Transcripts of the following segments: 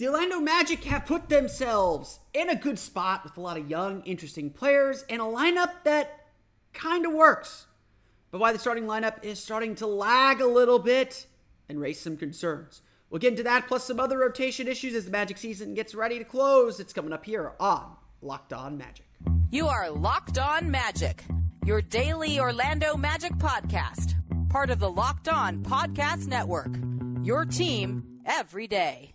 The Orlando Magic have put themselves in a good spot with a lot of young, interesting players and a lineup that kind of works but why the starting lineup is starting to lag a little bit and raise some concerns. We'll get into that plus some other rotation issues as the Magic season gets ready to close. It's coming up here on Locked On Magic. You are Locked On Magic, your daily Orlando Magic podcast, part of the Locked On Podcast Network. Your team every day.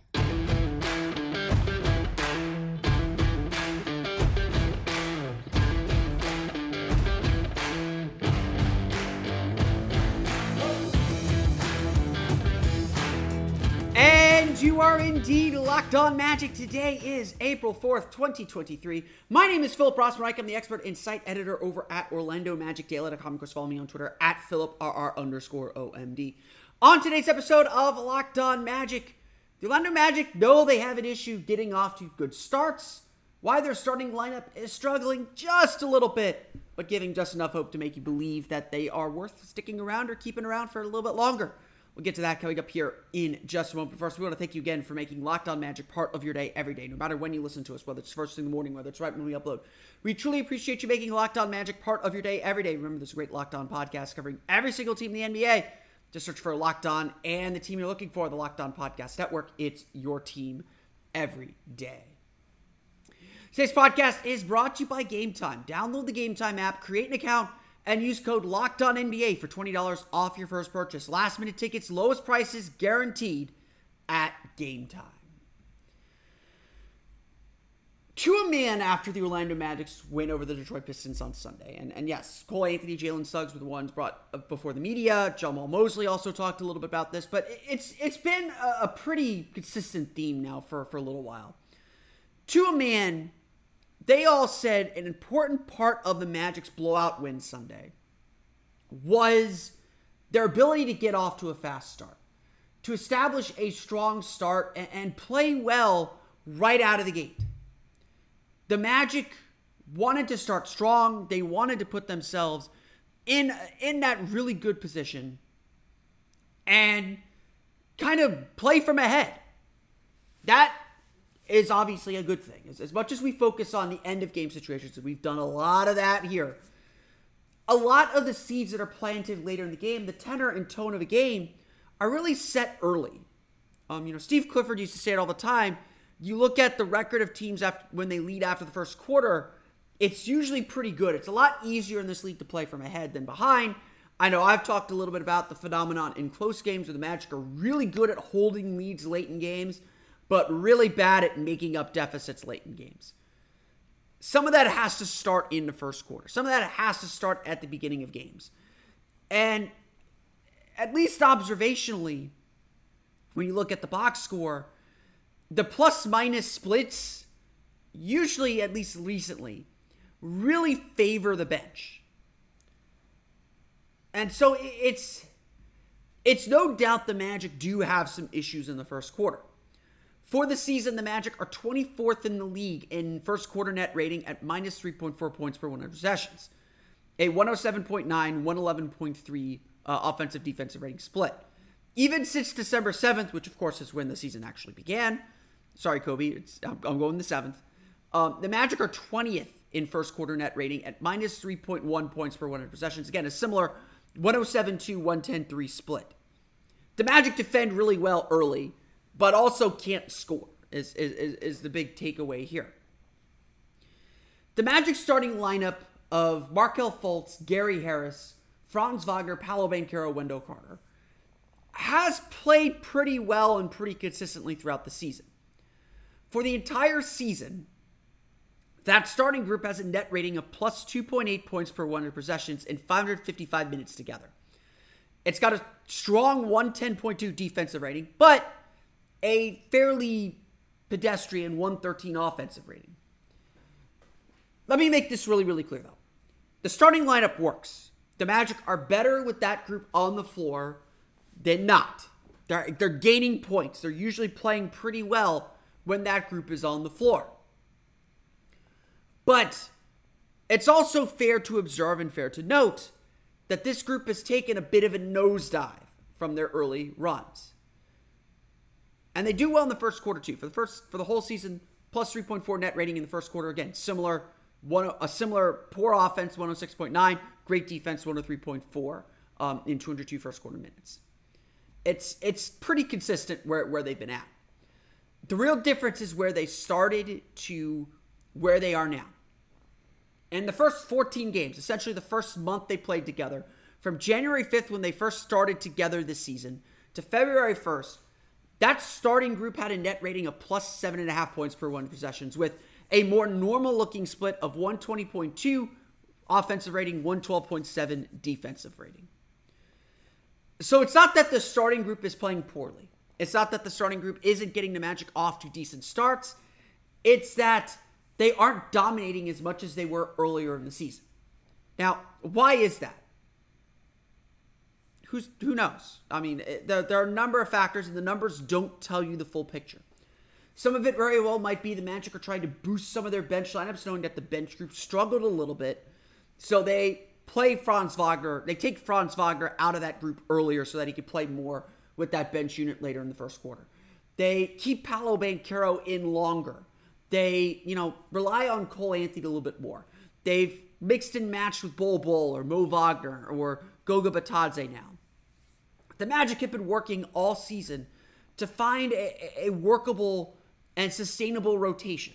You are indeed locked on magic. Today is April 4th, 2023. My name is Philip Rossman-Reich. I'm the expert site editor over at OrlandoMagicDaily.com. Of course, follow me on Twitter at PhilipRR underscore OMD. On today's episode of Locked On Magic, the Orlando Magic know they have an issue getting off to good starts. Why their starting lineup is struggling just a little bit, but giving just enough hope to make you believe that they are worth sticking around or keeping around for a little bit longer. We'll get to that coming up here in just a moment. But first, we want to thank you again for making Locked On Magic part of your day every day, no matter when you listen to us, whether it's first thing in the morning, whether it's right when we upload. We truly appreciate you making Locked On Magic part of your day every day. Remember, there's a great Locked On podcast covering every single team in the NBA. Just search for Locked On and the team you're looking for, the Locked On Podcast Network. It's your team every day. Today's podcast is brought to you by Game Time. Download the Game Time app, create an account and use code Locked On NBA for $20 off your first purchase. Last minute tickets, lowest prices guaranteed at game time. To a man after the Orlando Magic's win over the Detroit Pistons on Sunday. And, and yes, Cole Anthony, Jalen Suggs were the ones brought uh, before the media. Jamahl Mosley also talked a little bit about this, but it's it's been a, a pretty consistent theme now for, for a little while. To a man they all said an important part of the Magic's blowout win Sunday was their ability to get off to a fast start, to establish a strong start and, play well right out of the gate. The Magic wanted to start strong. They wanted to put themselves in in that really good position and kind of play from ahead. That is obviously a good thing. As, as much as we focus on the end of game situations, we've done a lot of that here, a lot of the seeds that are planted later in the game, the tenor and tone of a game, are really set early. Um, you know, Steve Clifford used to say it all the time. You look at the record of teams after when they lead after the first quarter, it's usually pretty good. It's a lot easier in this league to play from ahead than behind. I know I've talked a little bit about the phenomenon in close games where the Magic are really good at holding leads late in games, but really bad at making up deficits late in games. Some of that has to start in the first quarter. Some of that has to start at the beginning of games. And at least observationally, when you look at the box score, the plus minus splits, usually, at least recently, really favor the bench. And so it's it's no doubt the Magic do have some issues in the first quarter. For the season, the Magic are 24th in the league in first quarter net rating at minus 3.4 points per 100 possessions. A 107.9, 111.3 uh, offensive defensive rating split. Even since December 7th, which of course is when the season actually began. Sorry, Kobe, I'm, I'm, going the 7th. Um, the Magic are 20th in first quarter net rating at minus 3.1 points per 100 possessions. Again, a similar 107 110 split. The Magic defend really well early but also can't score, is, is, is the big takeaway here. The Magic starting lineup of Markelle Fultz, Gary Harris, Franz Wagner, Paolo Banchero, Wendell Carter has played pretty well and pretty consistently throughout the season. For the entire season, that starting group has a net rating of plus 2.8 points per 100 possessions in 555 minutes together. It's got a strong 110.2 defensive rating, but a fairly pedestrian 113 offensive rating. Let me make this really, really clear though. The starting lineup works. The Magic are better with that group on the floor than not. They're, they're gaining points. They're usually playing pretty well when that group is on the floor. But it's also fair to observe and fair to note that this group has taken a bit of a nosedive from their early runs. And they do well in the first quarter too. For the first for the whole season, plus 3.4 net rating in the first quarter. Again, similar one a similar poor offense 106.9, great defense 103.4 um, in 202 first quarter minutes. It's it's pretty consistent where where they've been at. The real difference is where they started to where they are now. In the first 14 games, essentially the first month they played together, from January 5th when they first started together this season to February 1st, that starting group had a net rating of plus seven and a half points per one possessions with a more normal looking split of 120.2 offensive rating, 112.7 defensive rating. So it's not that the starting group is playing poorly. It's not that the starting group isn't getting the Magic off to decent starts. It's that they aren't dominating as much as they were earlier in the season. Now, why is that? Who's, who knows? I mean, there, there are a number of factors, and the numbers don't tell you the full picture. Some of it very well might be the Magic are trying to boost some of their bench lineups, knowing that the bench group struggled a little bit. So they play Franz Wagner. They take Franz Wagner out of that group earlier so that he could play more with that bench unit later in the first quarter. They keep Paolo Banchero in longer. They, you know, rely on Cole Anthony a little bit more. They've mixed and matched with Bol Bol or Mo Wagner or Goga Bitadze now. The Magic have been working all season to find a, a workable and sustainable rotation.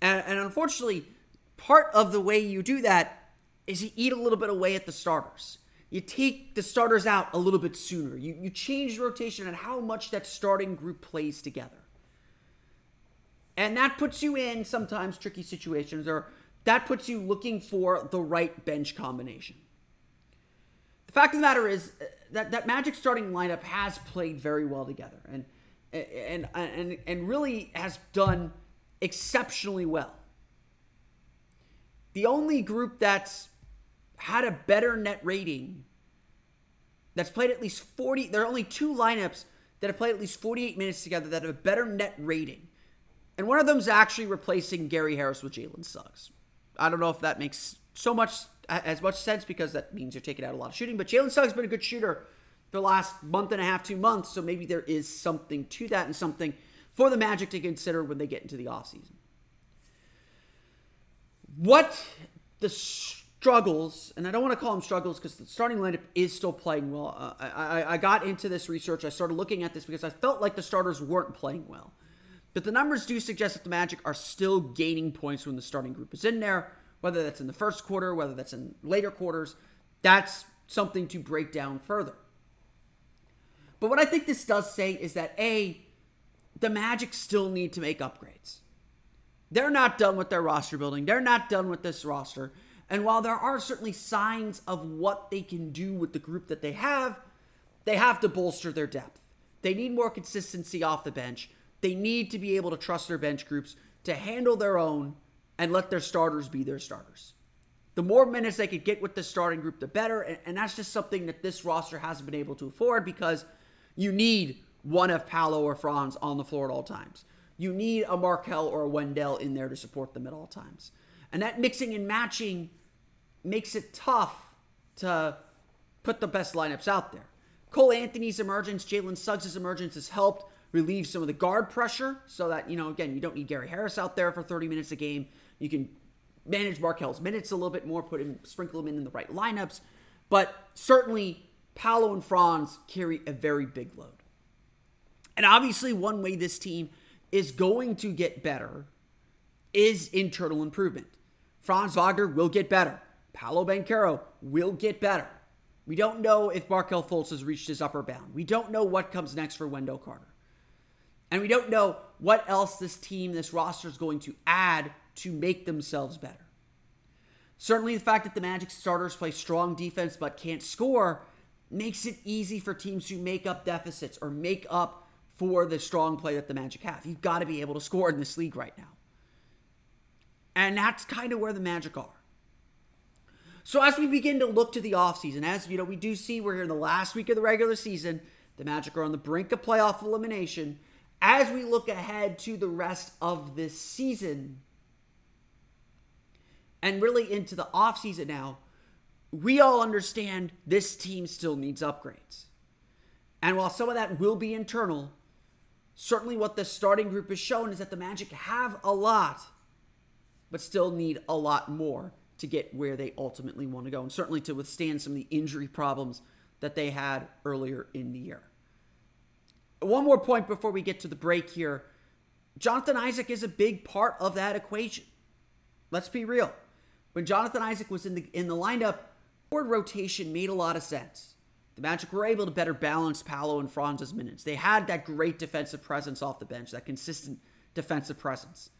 And, and unfortunately, part of the way you do that is you eat a little bit away at the starters you take the starters out a little bit sooner. You, you change the rotation and how much that starting group plays together. And that puts you in sometimes tricky situations, or that puts you looking for the right bench combination. Fact of the matter is uh, that that Magic starting lineup has played very well together and and and and really has done exceptionally well. The only group that's had a better net rating that's played at least 40 there are only two lineups that have played at least 48 minutes together that have a better net rating and one of them is actually replacing gary harris with jalen suggs i don't know if that makes so much as much sense because that means you're taking out a lot of shooting but jalen suggs has been a good shooter the last month and a half two months so maybe there is something to that and something for the magic to consider when they get into the offseason what the struggles, and I don't want to call them struggles because the starting lineup is still playing well. Uh, I, I, I got into this research. I started looking at this because I felt like the starters weren't playing well. But the numbers do suggest that the Magic are still gaining points when the starting group is in there, whether that's in the first quarter, whether that's in later quarters. That's something to break down further. But what I think this does say is that A, the Magic still need to make upgrades. They're not done with their roster building. They're not done with this roster. And while there are certainly signs of what they can do with the group that they have, they have to bolster their depth. They need more consistency off the bench. They need to be able to trust their bench groups to handle their own and let their starters be their starters. The more minutes they could get with the starting group, the better. And, that's just something that this roster hasn't been able to afford because you need one of Paolo or Franz on the floor at all times. You need a Markelle or a Wendell in there to support them at all times. And that mixing and matching makes it tough to put the best lineups out there. Cole Anthony's emergence, Jalen Suggs' emergence has helped relieve some of the guard pressure so that, you know, again, you don't need Gary Harris out there for 30 minutes a game. You can manage Markelle's minutes a little bit more, put him, sprinkle him in, in the right lineups. But certainly, Paolo and Franz carry a very big load. And obviously, one way this team is going to get better is internal improvement. Franz Wagner will get better. Paolo Banchero will get better. We don't know if Markelle Fultz has reached his upper bound. We don't know what comes next for Wendell Carter. And we don't know what else this team, this roster is going to add to make themselves better. Certainly, the fact that the Magic starters play strong defense but can't score makes it easy for teams to make up deficits or make up for the strong play that the Magic have. You've got to be able to score in this league right now. And that's kind of where the Magic are. So as we begin to look to the offseason, as you know, we do see we're here in the last week of the regular season. The Magic are on the brink of playoff elimination. As we look ahead to the rest of this season and really into the offseason now, we all understand this team still needs upgrades. And while some of that will be internal, certainly what the starting group has shown is that the Magic have a lot, but still need a lot more to get where they ultimately want to go, and certainly to withstand some of the injury problems that they had earlier in the year. One more point before we get to the break here. Jonathan Isaac is a big part of that equation. Let's be real. When Jonathan Isaac was in the in the lineup, forward rotation made a lot of sense. The Magic were able to better balance Paolo and Franz's minutes. They had that great defensive presence off the bench, that consistent defensive presence.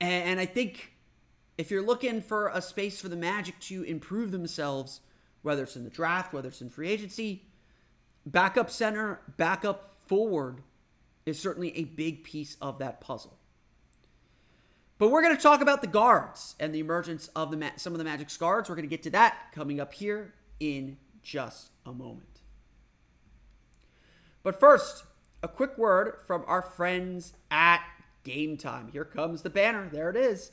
And I think if you're looking for a space for the Magic to improve themselves, whether it's in the draft, whether it's in free agency, backup center, backup forward is certainly a big piece of that puzzle. But we're going to talk about the guards and the emergence of the some of the Magic's guards. We're going to get to that coming up here in just a moment. But first, a quick word from our friends at Game Time. Here comes the banner. There it is.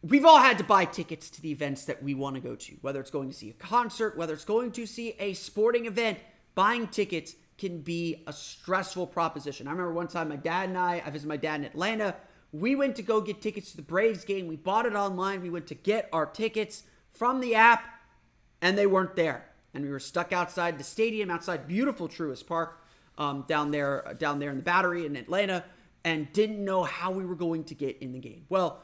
We've all had to buy tickets to the events that we want to go to, whether it's going to see a concert, whether it's going to see a sporting event. Buying tickets can be a stressful proposition. I remember one time my dad and I, I visited my dad in Atlanta. We went to go get tickets to the Braves game. We bought it online. We went to get our tickets from the app, and they weren't there and we were stuck outside the stadium, outside beautiful Truist Park, um, down there, down there in the Battery in Atlanta, and didn't know how we were going to get in the game. Well,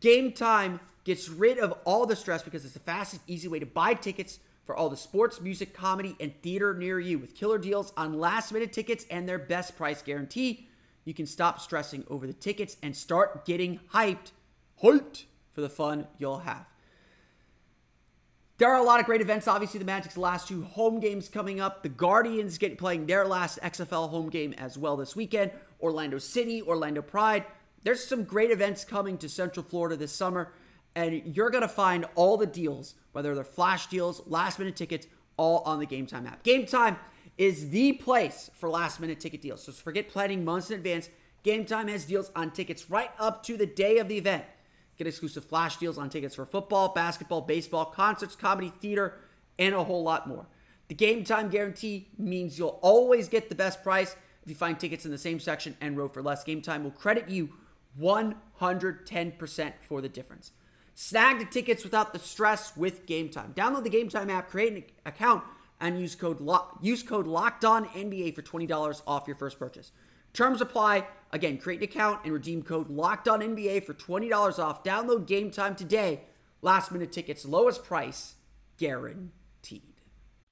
Game Time gets rid of all the stress because it's the fastest, easy way to buy tickets for all the sports, music, comedy, and theater near you. With killer deals on last minute tickets and their best price guarantee, you can stop stressing over the tickets and start getting hyped, hyped for the fun you'll have. There are a lot of great events. Obviously, the Magic's last two home games coming up. The Guardians get playing their last XFL home game as well this weekend. Orlando City, Orlando Pride. There's some great events coming to Central Florida this summer, and you're going to find all the deals, whether they're flash deals, last minute tickets, all on the Game Time app. Game Time is the place for last minute ticket deals. So forget planning months in advance. Game Time has deals on tickets right up to the day of the event. Get exclusive flash deals on tickets for football, basketball, baseball, concerts, comedy, theater, and a whole lot more. The game time guarantee means you'll always get the best price if you find tickets in the same section and row for less. Game time will credit you 110% for the difference. Snag the tickets without the stress with Game Time. Download the Game Time app, create an account, and use code use code Locked On NBA for twenty dollars off your first purchase. Terms apply. Again, create an account and redeem code Locked On NBA for twenty dollars off. Download Game Time today. Last minute tickets, lowest price, guaranteed.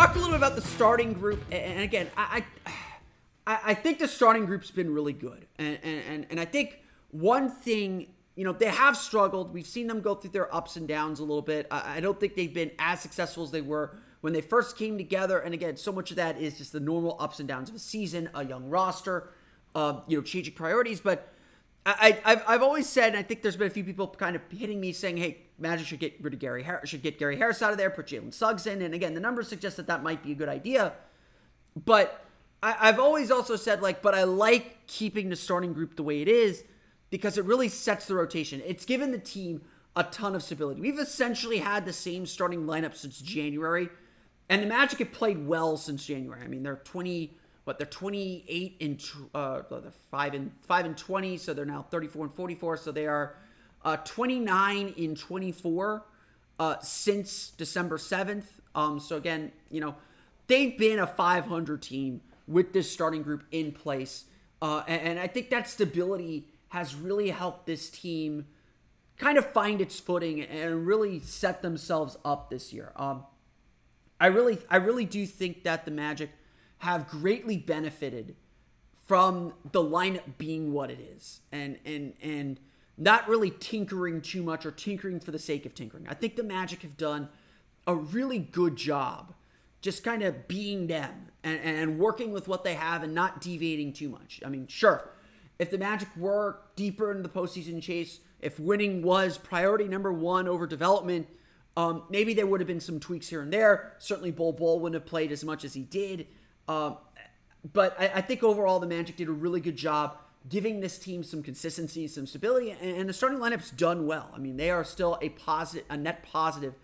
Talked a little bit about the starting group, and again, I, I, I think the starting group's been really good, and and and I think one thing you know, they have struggled. We've seen them go through their ups and downs a little bit. I, I don't think they've been as successful as they were when they first came together. And again, so much of that is just the normal ups and downs of a season, a young roster, uh, you know, changing priorities. But I, I've, I've always said, and I think there's been a few people kind of hitting me saying, "Hey, Magic should get rid of Gary Harris, should get Gary Harris out of there, put Jalen Suggs in." And again, the numbers suggest that that might be a good idea. But I, I've always also said, like, but I like keeping the starting group the way it is because it really sets the rotation. It's given the team a ton of stability. We've essentially had the same starting lineup since January, and the Magic have played well since January. I mean, they're 20 what they're 28 and uh, they're five and five and 20, so they're now 34 and 44. So they are uh, 29 in 24 uh, since December 7th. Um, so again, you know, they've been a 500 team with this starting group in place, uh, and, and I think that stability has really helped this team kind of find its footing and really set themselves up this year. Um, I really, I really do think that the Magic have greatly benefited from the lineup being what it is, and and and not really tinkering too much or tinkering for the sake of tinkering. I think the Magic have done a really good job just kind of being them and, and working with what they have and not deviating too much. I mean, sure, if the Magic were deeper in the postseason chase, if winning was priority number one over development, um, maybe there would have been some tweaks here and there. Certainly, Bol Bol wouldn't have played as much as he did. Um, but I, I, think overall the Magic did a really good job giving this team some consistency, some stability, and, and the starting lineup's done well. I mean, they are still a positive, a net positive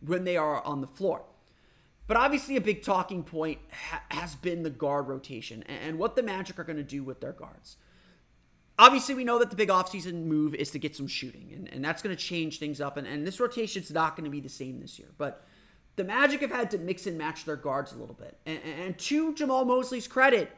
when they are on the floor. But obviously, a big talking point ha- has been the guard rotation and, and what the Magic are going to do with their guards. Obviously, we know that the big offseason move is to get some shooting, and, and that's going to change things up. And, and this rotation's not going to be the same this year. But the Magic have had to mix and match their guards a little bit. And, and to Jamahl Mosley's credit,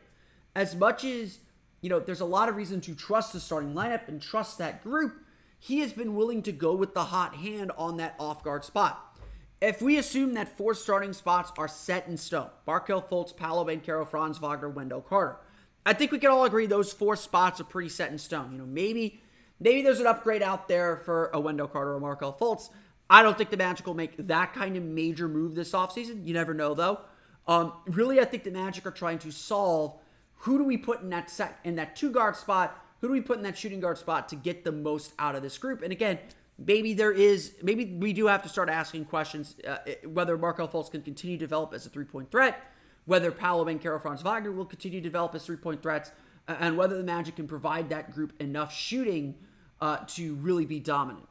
as much as you know, there's a lot of reason to trust the starting lineup and trust that group. He has been willing to go with the hot hand on that off guard spot. If we assume that four starting spots are set in stone, Markelle Fultz, Paolo Banchero, Franz Wagner, Wendell Carter, I think we can all agree those four spots are pretty set in stone. You know, maybe maybe there's an upgrade out there for a Wendell Carter or Markelle Fultz, I don't think the Magic will make that kind of major move this offseason. You never know, though. Um, really, I think the Magic are trying to solve who do we put in that sec in that two guard spot? Who do we put in that shooting guard spot to get the most out of this group? And again, maybe there is, maybe we do have to start asking questions uh, whether Markelle Fultz can continue to develop as a three point threat, whether Paolo Banchero, Franz Wagner will continue to develop as three point threats, and whether the Magic can provide that group enough shooting uh, to really be dominant.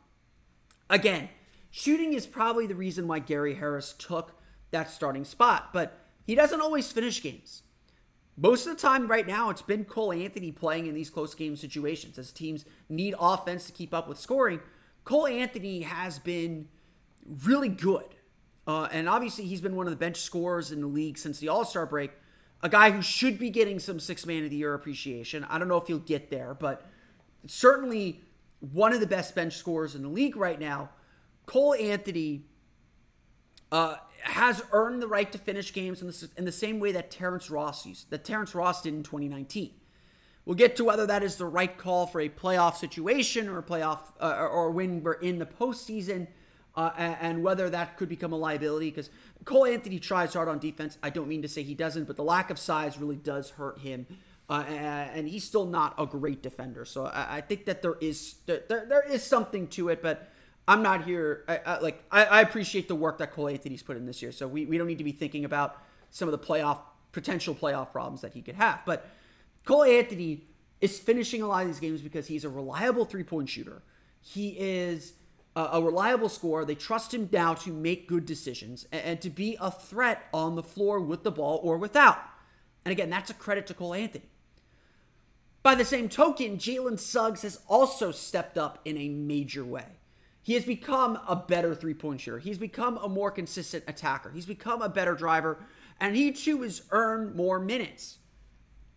Again, Shooting is probably the reason why Gary Harris took that starting spot, but he doesn't always finish games. Most of the time, right now, it's been Cole Anthony playing in these close game situations as teams need offense to keep up with scoring. Cole Anthony has been really good. Uh, and obviously, he's been one of the bench scorers in the league since the All Star break. A guy who should be getting some six man of the year appreciation. I don't know if he'll get there, but certainly one of the best bench scorers in the league right now. Cole Anthony uh, has earned the right to finish games in the, in the same way that Terrence Ross used, that Terrence Ross did in 2019. We'll get to whether that is the right call for a playoff situation or a playoff uh, or when we're in the postseason, uh, and whether that could become a liability. Because Cole Anthony tries hard on defense. I don't mean to say he doesn't, but the lack of size really does hurt him. Uh, and he's still not a great defender. So I, I think that there is there, there is something to it, but I'm not here. I, I like I, I, appreciate the work that Cole Anthony's put in this year. So we, we don't need to be thinking about some of the playoff potential playoff problems that he could have. But Cole Anthony is finishing a lot of these games because he's a reliable three point shooter. He is a, a, reliable scorer. They trust him now to make good decisions and, and to be a threat on the floor with the ball or without. And again, that's a credit to Cole Anthony. By the same token, Jalen Suggs has also stepped up in a major way. He has become a better three point shooter. He's become a more consistent attacker. He's become a better driver, and he too has earned more minutes.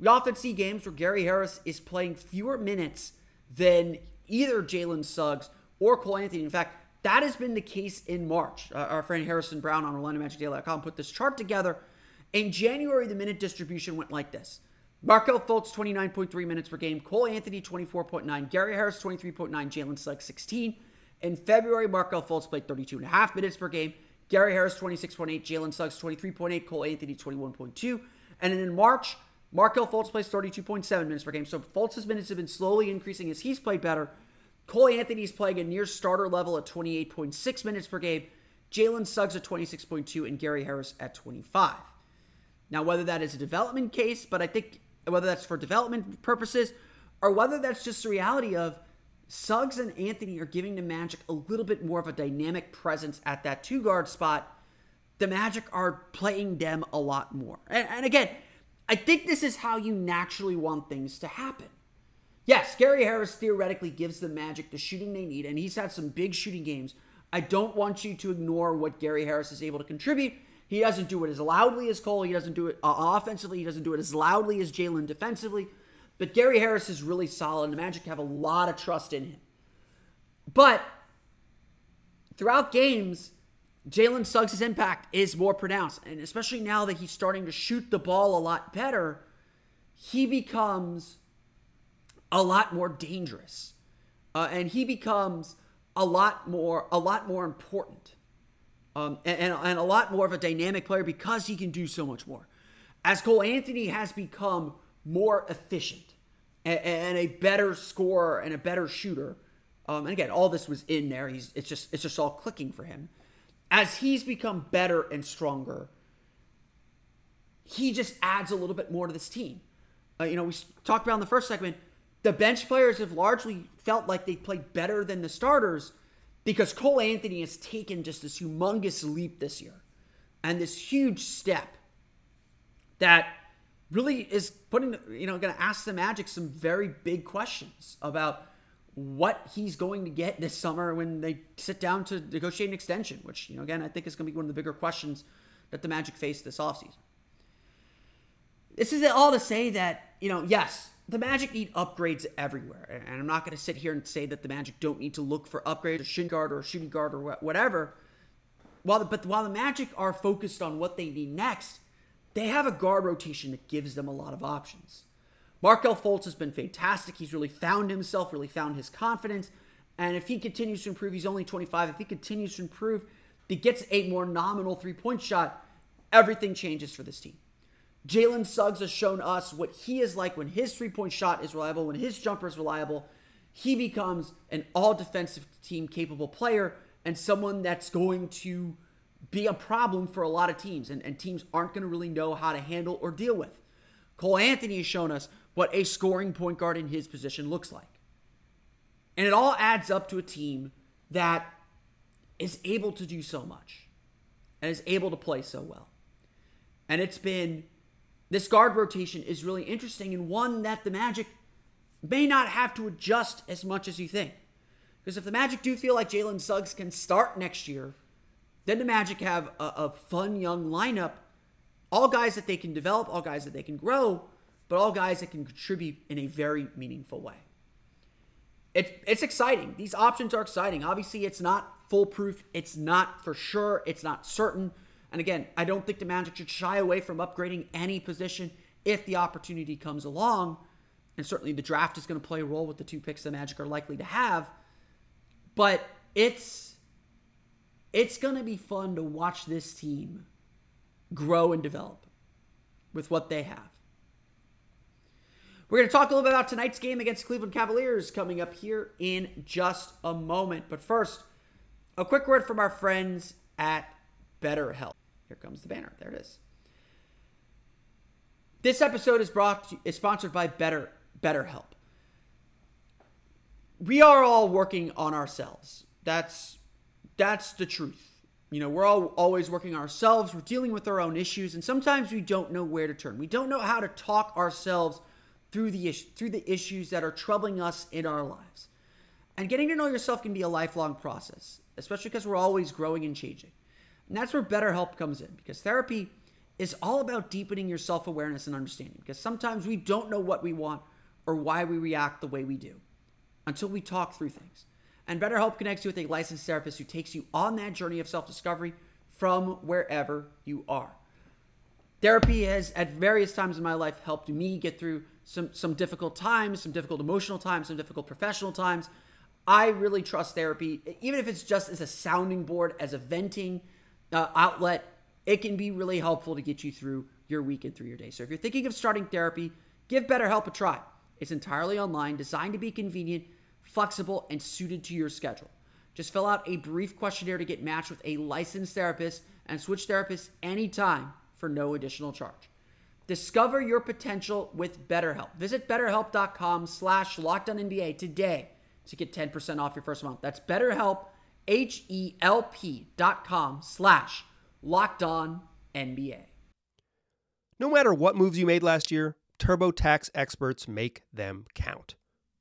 We often see games where Gary Harris is playing fewer minutes than either Jalen Suggs or Cole Anthony. In fact, that has been the case in March. Uh, our friend Harrison Brown on OrlandoMagicDaily.com put this chart together. In January, the minute distribution went like this. Markelle Fultz, 29.3 minutes per game. Cole Anthony, 24.9. Gary Harris, 23.9. Jalen Suggs, 16. In February, Markelle Fultz played 32 and a half minutes per game. Gary Harris 26.8, Jalen Suggs 23.8, Cole Anthony 21.2. And then in March, Markelle Fultz plays 32.7 minutes per game. So Fultz's minutes have been slowly increasing as he's played better. Cole Anthony's playing a near starter level at 28.6 minutes per game. Jalen Suggs at 26.2 and Gary Harris at 25. Now, whether that is a development case, but I think whether that's for development purposes or whether that's just the reality of Suggs and Anthony are giving the Magic a little bit more of a dynamic presence at that two guard spot. The Magic are playing them a lot more. And, and again, I think this is how you naturally want things to happen. Yes, Gary Harris theoretically gives the Magic the shooting they need, and he's had some big shooting games. I don't want you to ignore what Gary Harris is able to contribute. He doesn't do it as loudly as Cole. He doesn't do it uh, offensively. He doesn't do it as loudly as Jalen defensively. But Gary Harris is really solid, the Magic have a lot of trust in him. But throughout games, Jalen Suggs' impact is more pronounced. And especially now that he's starting to shoot the ball a lot better, he becomes a lot more dangerous. Uh, and he becomes a lot more a lot more important. Um, and, and, and a lot more of a dynamic player because he can do so much more. As Cole Anthony has become more efficient and, and a better scorer and a better shooter, um, and again, all this was in there. He's it's just it's just all clicking for him. As he's become better and stronger, he just adds a little bit more to this team. Uh, you know, we talked about in the first segment. The bench players have largely felt like they played better than the starters because Cole Anthony has taken just this humongous leap this year and this huge step that really is putting, you know, going to ask the Magic some very big questions about what he's going to get this summer when they sit down to negotiate an extension, which, you know, again, I think is going to be one of the bigger questions that the Magic face this offseason. This is all to say that, you know, yes, the Magic need upgrades everywhere. And I'm not going to sit here and say that the Magic don't need to look for upgrades, a shooting guard or shooting guard or whatever. While the, but while the Magic are focused on what they need next, they have a guard rotation that gives them a lot of options. Markelle Fultz has been fantastic. He's really found himself, really found his confidence. And if he continues to improve, he's only 25. If he continues to improve, he gets a more nominal three point shot, everything changes for this team. Jalen Suggs has shown us what he is like when his three point shot is reliable, when his jumper is reliable. He becomes an all defensive team capable player and someone that's going to be a problem for a lot of teams, and, and teams aren't going to really know how to handle or deal with. Cole Anthony has shown us what a scoring point guard in his position looks like. And it all adds up to a team that is able to do so much and is able to play so well. And it's been this guard rotation is really interesting and one that the Magic may not have to adjust as much as you think. Because if the Magic do feel like Jalen Suggs can start next year, then the Magic have a, a, fun young lineup, all guys that they can develop, all guys that they can grow, but all guys that can contribute in a very meaningful way. It, it's exciting. These options are exciting. Obviously, it's not foolproof. It's not for sure. It's not certain. And again, I don't think the Magic should shy away from upgrading any position if the opportunity comes along. And certainly the draft is going to play a role with the two picks the Magic are likely to have. But it's it's going to be fun to watch this team grow and develop with what they have. We're going to talk a little bit about tonight's game against Cleveland Cavaliers coming up here in just a moment. But first, a quick word from our friends at BetterHelp. Here comes the banner. There it is. This episode is brought to, is sponsored by Better BetterHelp. We are all working on ourselves. That's that's the truth. You know, we're all always working ourselves. We're dealing with our own issues, and sometimes we don't know where to turn. We don't know how to talk ourselves through the issue, through the issues that are troubling us in our lives. And getting to know yourself can be a lifelong process, especially because we're always growing and changing. And that's where BetterHelp comes in because therapy is all about deepening your self awareness and understanding. Because sometimes we don't know what we want or why we react the way we do until we talk through things. And BetterHelp connects you with a licensed therapist who takes you on that journey of self discovery from wherever you are. Therapy has, at various times in my life, helped me get through some, some difficult times, some difficult emotional times, some difficult professional times. I really trust therapy, even if it's just as a sounding board, as a venting uh, outlet, it can be really helpful to get you through your week and through your day. So if you're thinking of starting therapy, give BetterHelp a try. It's entirely online, designed to be convenient, flexible, and suited to your schedule. Just fill out a brief questionnaire to get matched with a licensed therapist and switch therapists anytime for no additional charge. Discover your potential with BetterHelp. Visit betterhelp.com slash NBA today to get 10% off your first month. That's betterhelp, H-E-L-P dot com slash NBA. No matter what moves you made last year, TurboTax experts make them count.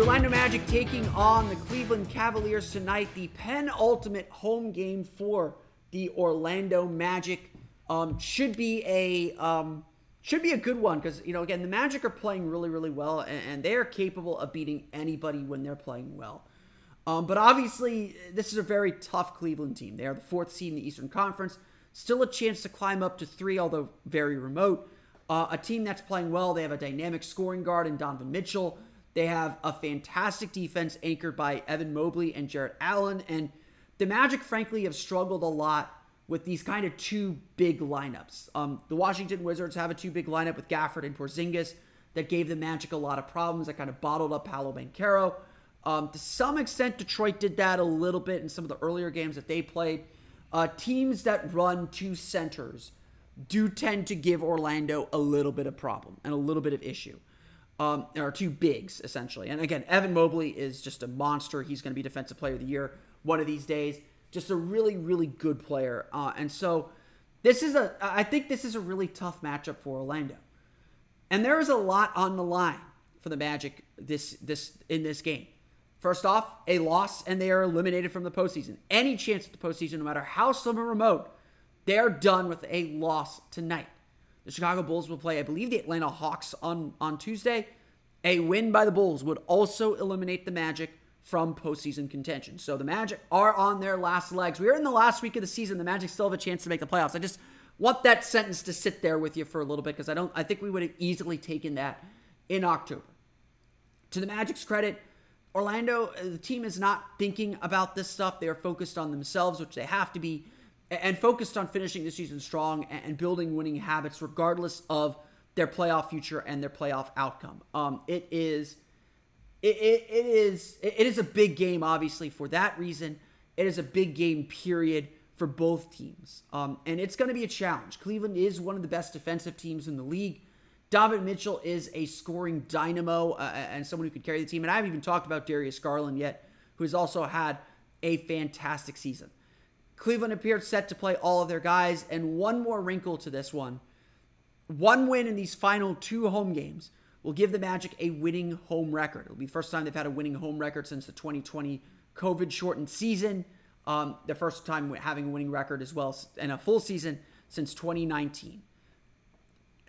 Orlando Magic taking on the Cleveland Cavaliers tonight, the penultimate home game for the Orlando Magic. Um, should be a um, should be a good one because you know again the Magic are playing really really well and, and they are capable of beating anybody when they're playing well. Um, but obviously this is a very tough Cleveland team. They are the fourth seed in the Eastern Conference, still a chance to climb up to three, although very remote. Uh, a team that's playing well. They have a dynamic scoring guard in Donovan Mitchell. They have a fantastic defense anchored by Evan Mobley and Jarrett Allen. And the Magic, frankly, have struggled a lot with these kind of two big lineups. Um, the Washington Wizards have a two big lineup with Gafford and Porzingis that gave the Magic a lot of problems. That kind of bottled up Paolo Banchero. Um, to some extent, Detroit did that a little bit in some of the earlier games that they played. Uh, teams that run two centers do tend to give Orlando a little bit of problem and a little bit of issue um, or two bigs essentially. And again, Evan Mobley is just a monster. He's going to be Defensive Player of the Year one of these days. Just a really, really good player. Uh, and so this is a, I think this is a really tough matchup for Orlando. And there is a lot on the line for the Magic this this in this game. First off, a loss and they are eliminated from the postseason. Any chance at the postseason, no matter how slim or remote, they are done with a loss tonight. The Chicago Bulls will play, I believe, the Atlanta Hawks on, on Tuesday. A win by the Bulls would also eliminate the Magic from postseason contention. So the Magic are on their last legs. We are in the last week of the season. The Magic still have a chance to make the playoffs. I just want that sentence to sit there with you for a little bit because I don't I think we would have easily taken that in October. To the Magic's credit, Orlando, uh, the team is not thinking about this stuff. They are focused on themselves, which they have to be and focused on finishing the season strong and building winning habits, regardless of their playoff future and their playoff outcome. Um, it is, it, it, it is, it is a big game, obviously for that reason. It is a big game, period, for both teams, um, and it's going to be a challenge. Cleveland is one of the best defensive teams in the league. Donovan Mitchell is a scoring dynamo uh, and someone who could carry the team. And I haven't even talked about Darius Garland yet, who has also had a fantastic season. Cleveland appeared set to play all of their guys. And one more wrinkle to this one one win in these final two home games will give the Magic a winning home record. It'll be the first time they've had a winning home record since the 2020 COVID shortened season. Um, the first time having a winning record as well and a full season since 2019.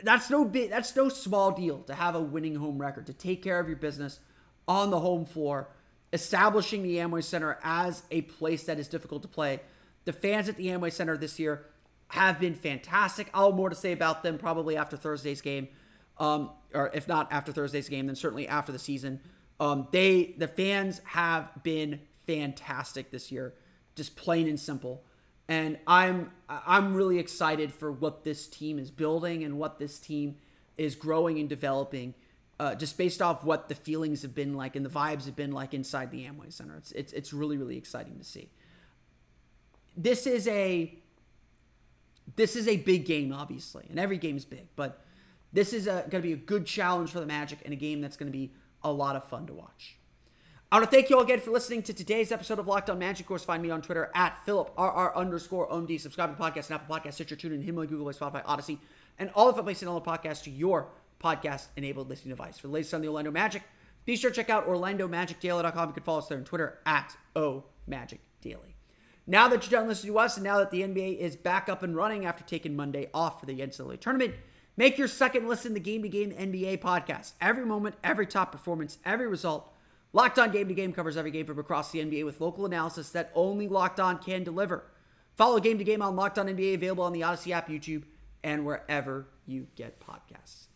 That's no big, that's no small deal to have a winning home record, to take care of your business on the home floor, establishing the Amway Center as a place that is difficult to play the fans at the Amway Center this year have been fantastic. I'll have more to say about them probably after Thursday's game, um, or if not after Thursday's game, then certainly after the season. Um, they the fans have been fantastic this year, just plain and simple. And I'm I'm really excited for what this team is building and what this team is growing and developing, uh, just based off what the feelings have been like and the vibes have been like inside the Amway Center. It's it's it's really really exciting to see. This is a this is a big game, obviously, and every game is big, but this is going to be a good challenge for the Magic and a game that's going to be a lot of fun to watch. I want to thank you all again for listening to today's episode of Locked On Magic. Of course, find me on Twitter at PhilipRR underscore OMD. Subscribe to the podcast and Apple Podcasts, Stitcher, TuneIn, Himalaya, Google Play, Spotify, Odyssey, and all of the places on the podcast to your podcast-enabled listening device. For the latest on the Orlando Magic, be sure to check out OrlandoMagicDaily.com. You can follow us there on Twitter at OMagicDaily. Now that you're done listening to us, and now that the NBA is back up and running after taking Monday off for the NCAA tournament, make your second listen the Game to Game NBA podcast. Every moment, every top performance, every result – Locked On Game to Game covers every game from across the NBA with local analysis that only Locked On can deliver. Follow Game to Game on Locked On NBA, available on the Odyssey app, YouTube, and wherever you get podcasts.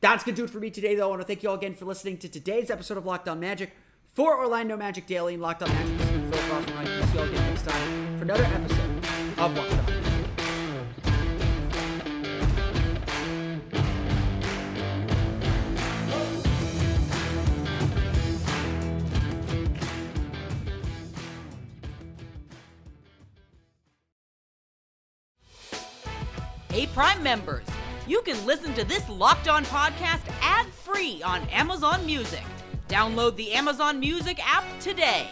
That's going to do it for me today, though. I want to thank you all again for listening to today's episode of Locked On Magic. For Orlando Magic Daily and Locked On Magic, Phil Cross. See you all again next time for another episode of Locked On. Hey, Prime members, you can listen to this Locked On podcast ad free on Amazon Music. Download the Amazon Music app today.